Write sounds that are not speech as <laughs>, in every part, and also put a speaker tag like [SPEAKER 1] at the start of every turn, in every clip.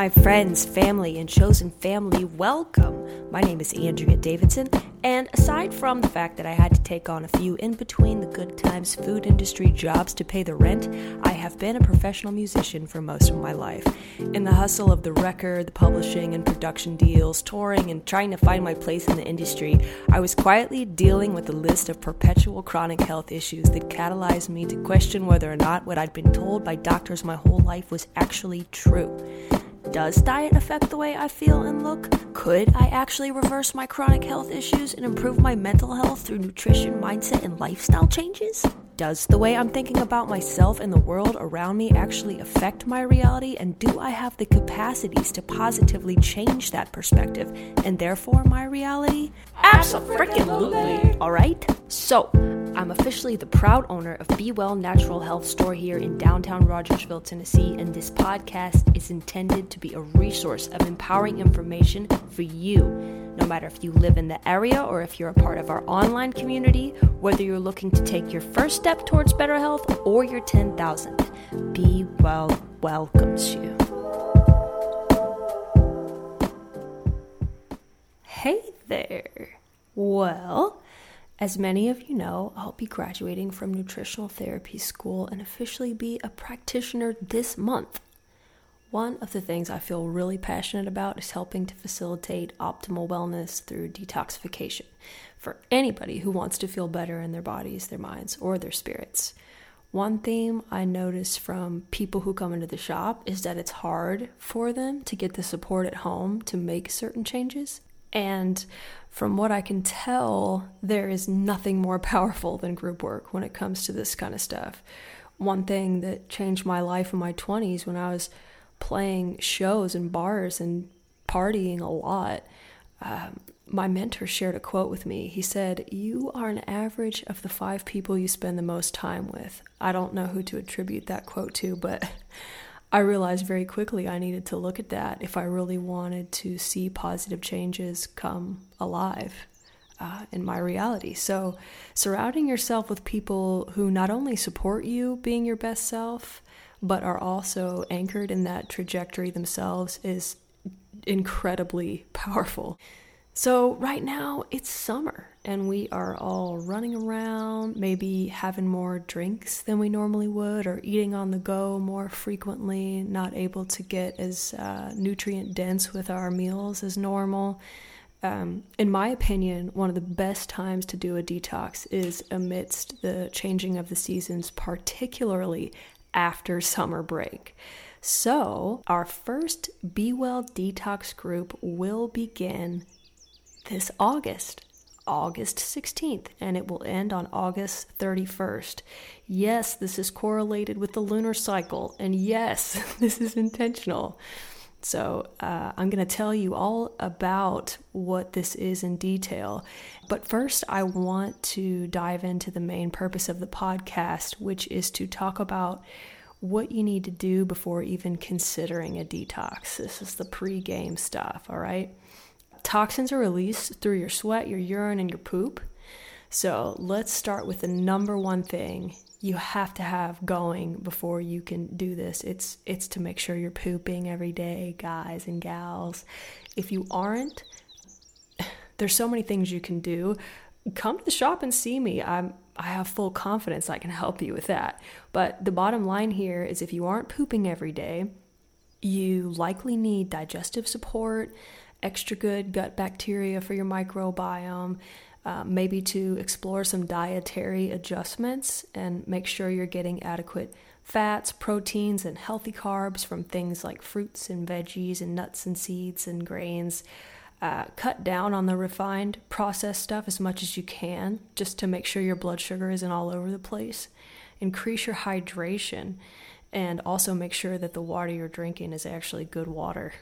[SPEAKER 1] my friends, family, and chosen family, welcome. My name is Andrea Davidson, and aside from the fact that I had to take on a few in between the good times food industry jobs to pay the rent, I have been a professional musician for most of my life. In the hustle of the record, the publishing and production deals, touring, and trying to find my place in the industry, I was quietly dealing with a list of perpetual chronic health issues that catalyzed me to question whether or not what I'd been told by doctors my whole life was actually true. Does diet affect the way I feel and look? Could I actually reverse my chronic health issues and improve my mental health through nutrition, mindset, and lifestyle changes? Does the way I'm thinking about myself and the world around me actually affect my reality? And do I have the capacities to positively change that perspective and therefore my reality? Absolutely. All right. So, I'm officially the proud owner of B Well Natural Health Store here in downtown Rogersville, Tennessee, and this podcast is intended to be a resource of empowering information for you, no matter if you live in the area or if you're a part of our online community, whether you're looking to take your first step towards better health or your 10,000th. B Well welcomes you. Hey there. Well, as many of you know, I'll be graduating from nutritional therapy school and officially be a practitioner this month. One of the things I feel really passionate about is helping to facilitate optimal wellness through detoxification for anybody who wants to feel better in their bodies, their minds, or their spirits. One theme I notice from people who come into the shop is that it's hard for them to get the support at home to make certain changes. And from what I can tell, there is nothing more powerful than group work when it comes to this kind of stuff. One thing that changed my life in my 20s when I was playing shows and bars and partying a lot, um, my mentor shared a quote with me. He said, You are an average of the five people you spend the most time with. I don't know who to attribute that quote to, but <laughs> I realized very quickly I needed to look at that if I really wanted to see positive changes come alive uh, in my reality. So, surrounding yourself with people who not only support you being your best self, but are also anchored in that trajectory themselves is incredibly powerful. So, right now it's summer and we are all running around, maybe having more drinks than we normally would, or eating on the go more frequently, not able to get as uh, nutrient dense with our meals as normal. Um, in my opinion, one of the best times to do a detox is amidst the changing of the seasons, particularly after summer break. So, our first B Well Detox group will begin this August. August 16th, and it will end on August 31st. Yes, this is correlated with the lunar cycle, and yes, <laughs> this is intentional. So, uh, I'm going to tell you all about what this is in detail. But first, I want to dive into the main purpose of the podcast, which is to talk about what you need to do before even considering a detox. This is the pre game stuff, all right? Toxins are released through your sweat, your urine, and your poop. So let's start with the number one thing you have to have going before you can do this. It's it's to make sure you're pooping every day, guys and gals. If you aren't, <sighs> there's so many things you can do. Come to the shop and see me. I'm I have full confidence I can help you with that. But the bottom line here is if you aren't pooping every day, you likely need digestive support extra good gut bacteria for your microbiome, uh, maybe to explore some dietary adjustments and make sure you're getting adequate fats, proteins, and healthy carbs from things like fruits and veggies and nuts and seeds and grains. Uh, cut down on the refined processed stuff as much as you can just to make sure your blood sugar isn't all over the place. Increase your hydration and also make sure that the water you're drinking is actually good water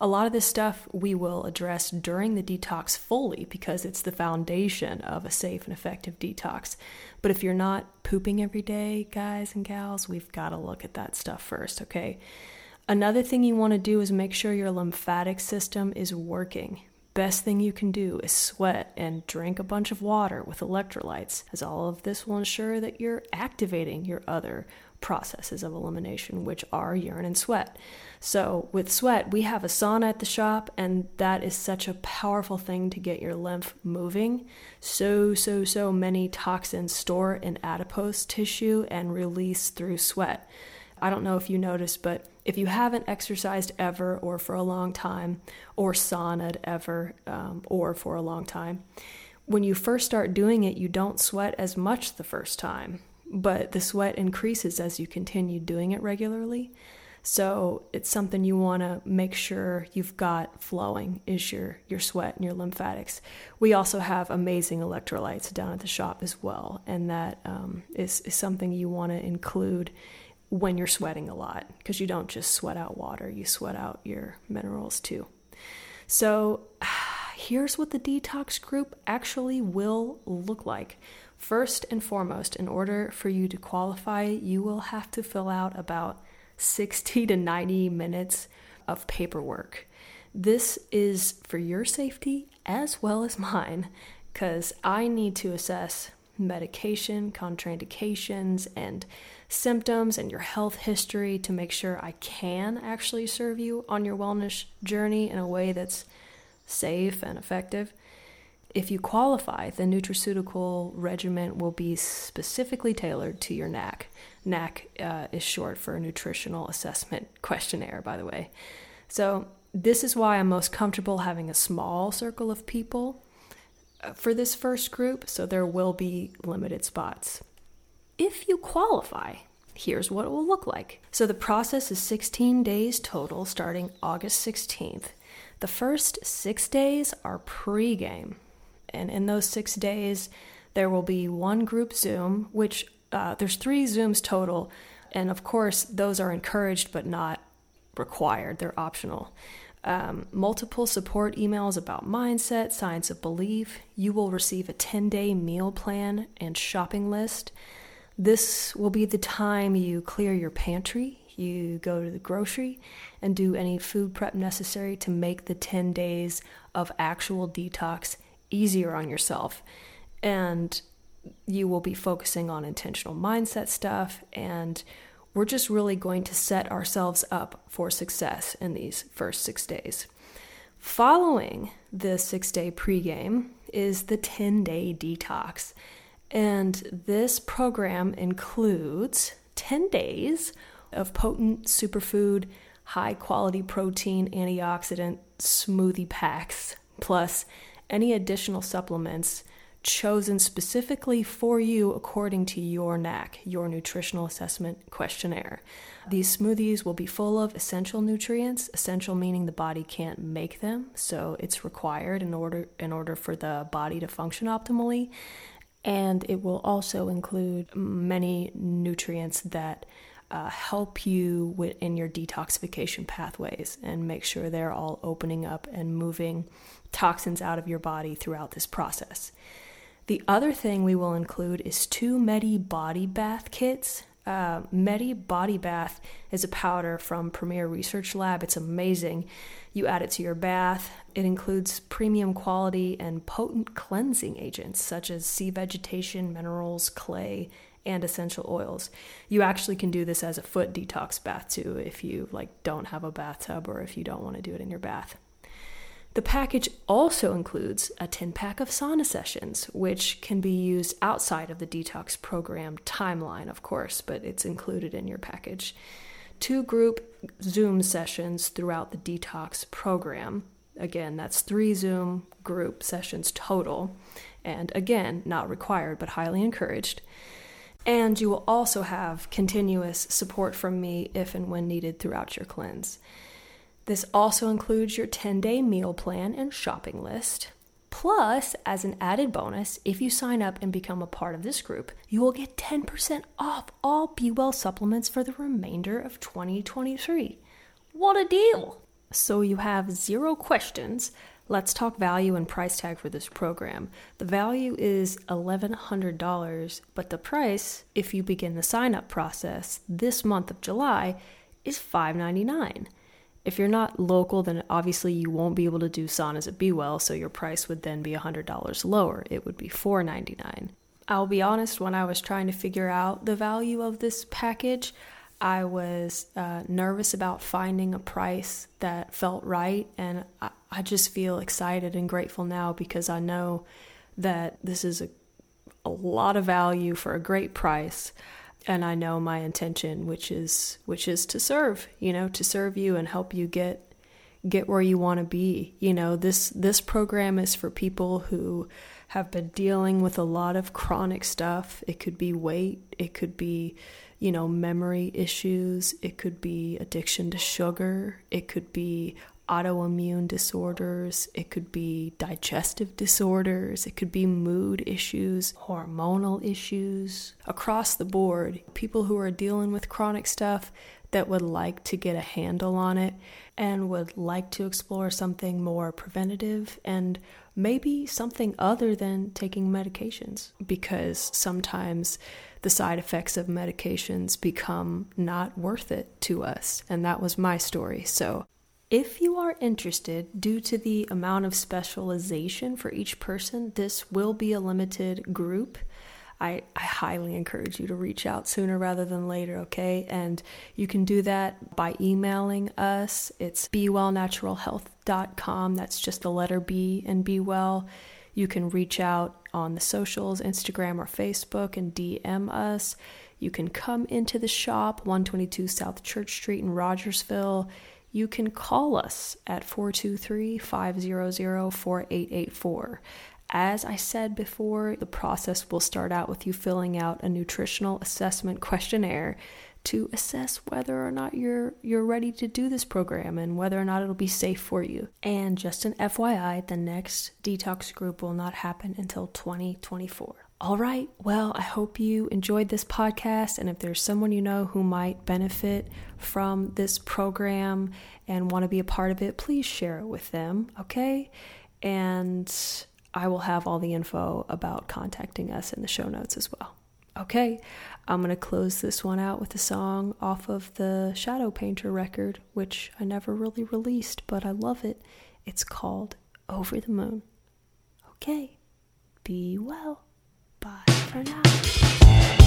[SPEAKER 1] a lot of this stuff we will address during the detox fully because it's the foundation of a safe and effective detox. But if you're not pooping every day, guys and gals, we've got to look at that stuff first, okay? Another thing you want to do is make sure your lymphatic system is working. Best thing you can do is sweat and drink a bunch of water with electrolytes, as all of this will ensure that you're activating your other processes of elimination, which are urine and sweat. So, with sweat, we have a sauna at the shop, and that is such a powerful thing to get your lymph moving. So, so, so many toxins store in adipose tissue and release through sweat. I don't know if you noticed, but if you haven't exercised ever or for a long time, or saunaed ever um, or for a long time, when you first start doing it, you don't sweat as much the first time, but the sweat increases as you continue doing it regularly. So it's something you want to make sure you've got flowing is your your sweat and your lymphatics. We also have amazing electrolytes down at the shop as well, and that um, is is something you want to include when you're sweating a lot because you don't just sweat out water, you sweat out your minerals too. So <sighs> here's what the detox group actually will look like. First and foremost, in order for you to qualify, you will have to fill out about 60 to 90 minutes of paperwork. This is for your safety as well as mine because I need to assess medication, contraindications, and symptoms and your health history to make sure I can actually serve you on your wellness journey in a way that's safe and effective. If you qualify, the nutraceutical regimen will be specifically tailored to your NAQ. NAQ uh, is short for Nutritional Assessment <laughs> Questionnaire, by the way. So, this is why I'm most comfortable having a small circle of people uh, for this first group, so there will be limited spots. If you qualify, here's what it will look like. So, the process is 16 days total, starting August 16th. The first six days are pre game. And in those six days, there will be one group Zoom, which uh, there's three Zooms total. And of course, those are encouraged but not required, they're optional. Um, multiple support emails about mindset, science of belief. You will receive a 10 day meal plan and shopping list. This will be the time you clear your pantry, you go to the grocery, and do any food prep necessary to make the 10 days of actual detox easier on yourself. And you will be focusing on intentional mindset stuff. And we're just really going to set ourselves up for success in these first six days. Following the six day pregame is the 10 day detox. And this program includes 10 days of potent superfood, high quality protein, antioxidant smoothie packs, plus any additional supplements chosen specifically for you according to your NAQ, your nutritional assessment questionnaire. These smoothies will be full of essential nutrients, essential meaning the body can't make them, so it's required in order in order for the body to function optimally. And it will also include many nutrients that uh, help you in your detoxification pathways and make sure they're all opening up and moving toxins out of your body throughout this process. The other thing we will include is two Medi body bath kits. Uh, Medi body bath is a powder from Premier Research Lab. It's amazing. You add it to your bath. It includes premium quality and potent cleansing agents such as sea vegetation, minerals, clay, and essential oils. You actually can do this as a foot detox bath too if you like don't have a bathtub or if you don't want to do it in your bath. The package also includes a 10 pack of sauna sessions, which can be used outside of the detox program timeline, of course, but it's included in your package. Two group Zoom sessions throughout the detox program. Again, that's three Zoom group sessions total. And again, not required, but highly encouraged. And you will also have continuous support from me if and when needed throughout your cleanse. This also includes your 10 day meal plan and shopping list. Plus, as an added bonus, if you sign up and become a part of this group, you will get 10% off all B Well supplements for the remainder of 2023. What a deal! So you have zero questions. Let's talk value and price tag for this program. The value is $1,100, but the price, if you begin the sign up process this month of July, is $599. If you're not local, then obviously you won't be able to do saunas at B Well, so your price would then be $100 lower. It would be $4.99. I'll be honest, when I was trying to figure out the value of this package, I was uh, nervous about finding a price that felt right, and I, I just feel excited and grateful now because I know that this is a, a lot of value for a great price and I know my intention, which is which is to serve, you know, to serve you and help you get get where you want to be. You know, this this program is for people who have been dealing with a lot of chronic stuff. It could be weight, it could be, you know, memory issues, it could be addiction to sugar, it could be autoimmune disorders, it could be digestive disorders, it could be mood issues, hormonal issues. Across the board, people who are dealing with chronic stuff that would like to get a handle on it and would like to explore something more preventative and maybe something other than taking medications because sometimes the side effects of medications become not worth it to us. And that was my story. So if you are interested, due to the amount of specialization for each person, this will be a limited group. I, I, highly encourage you to reach out sooner rather than later, okay? And you can do that by emailing us. It's bwellnaturalhealth.com. That's just the letter B and be well. You can reach out on the socials, Instagram or Facebook, and DM us. You can come into the shop, 122 South Church Street in Rogersville you can call us at 423 500 4884. As I said before, the process will start out with you filling out a nutritional assessment questionnaire to assess whether or not you're you're ready to do this program and whether or not it'll be safe for you. And just an FYI, the next detox group will not happen until 2024. All right. Well, I hope you enjoyed this podcast. And if there's someone you know who might benefit from this program and want to be a part of it, please share it with them. Okay. And I will have all the info about contacting us in the show notes as well. Okay. I'm going to close this one out with a song off of the Shadow Painter record, which I never really released, but I love it. It's called Over the Moon. Okay. Be well. Bye for now.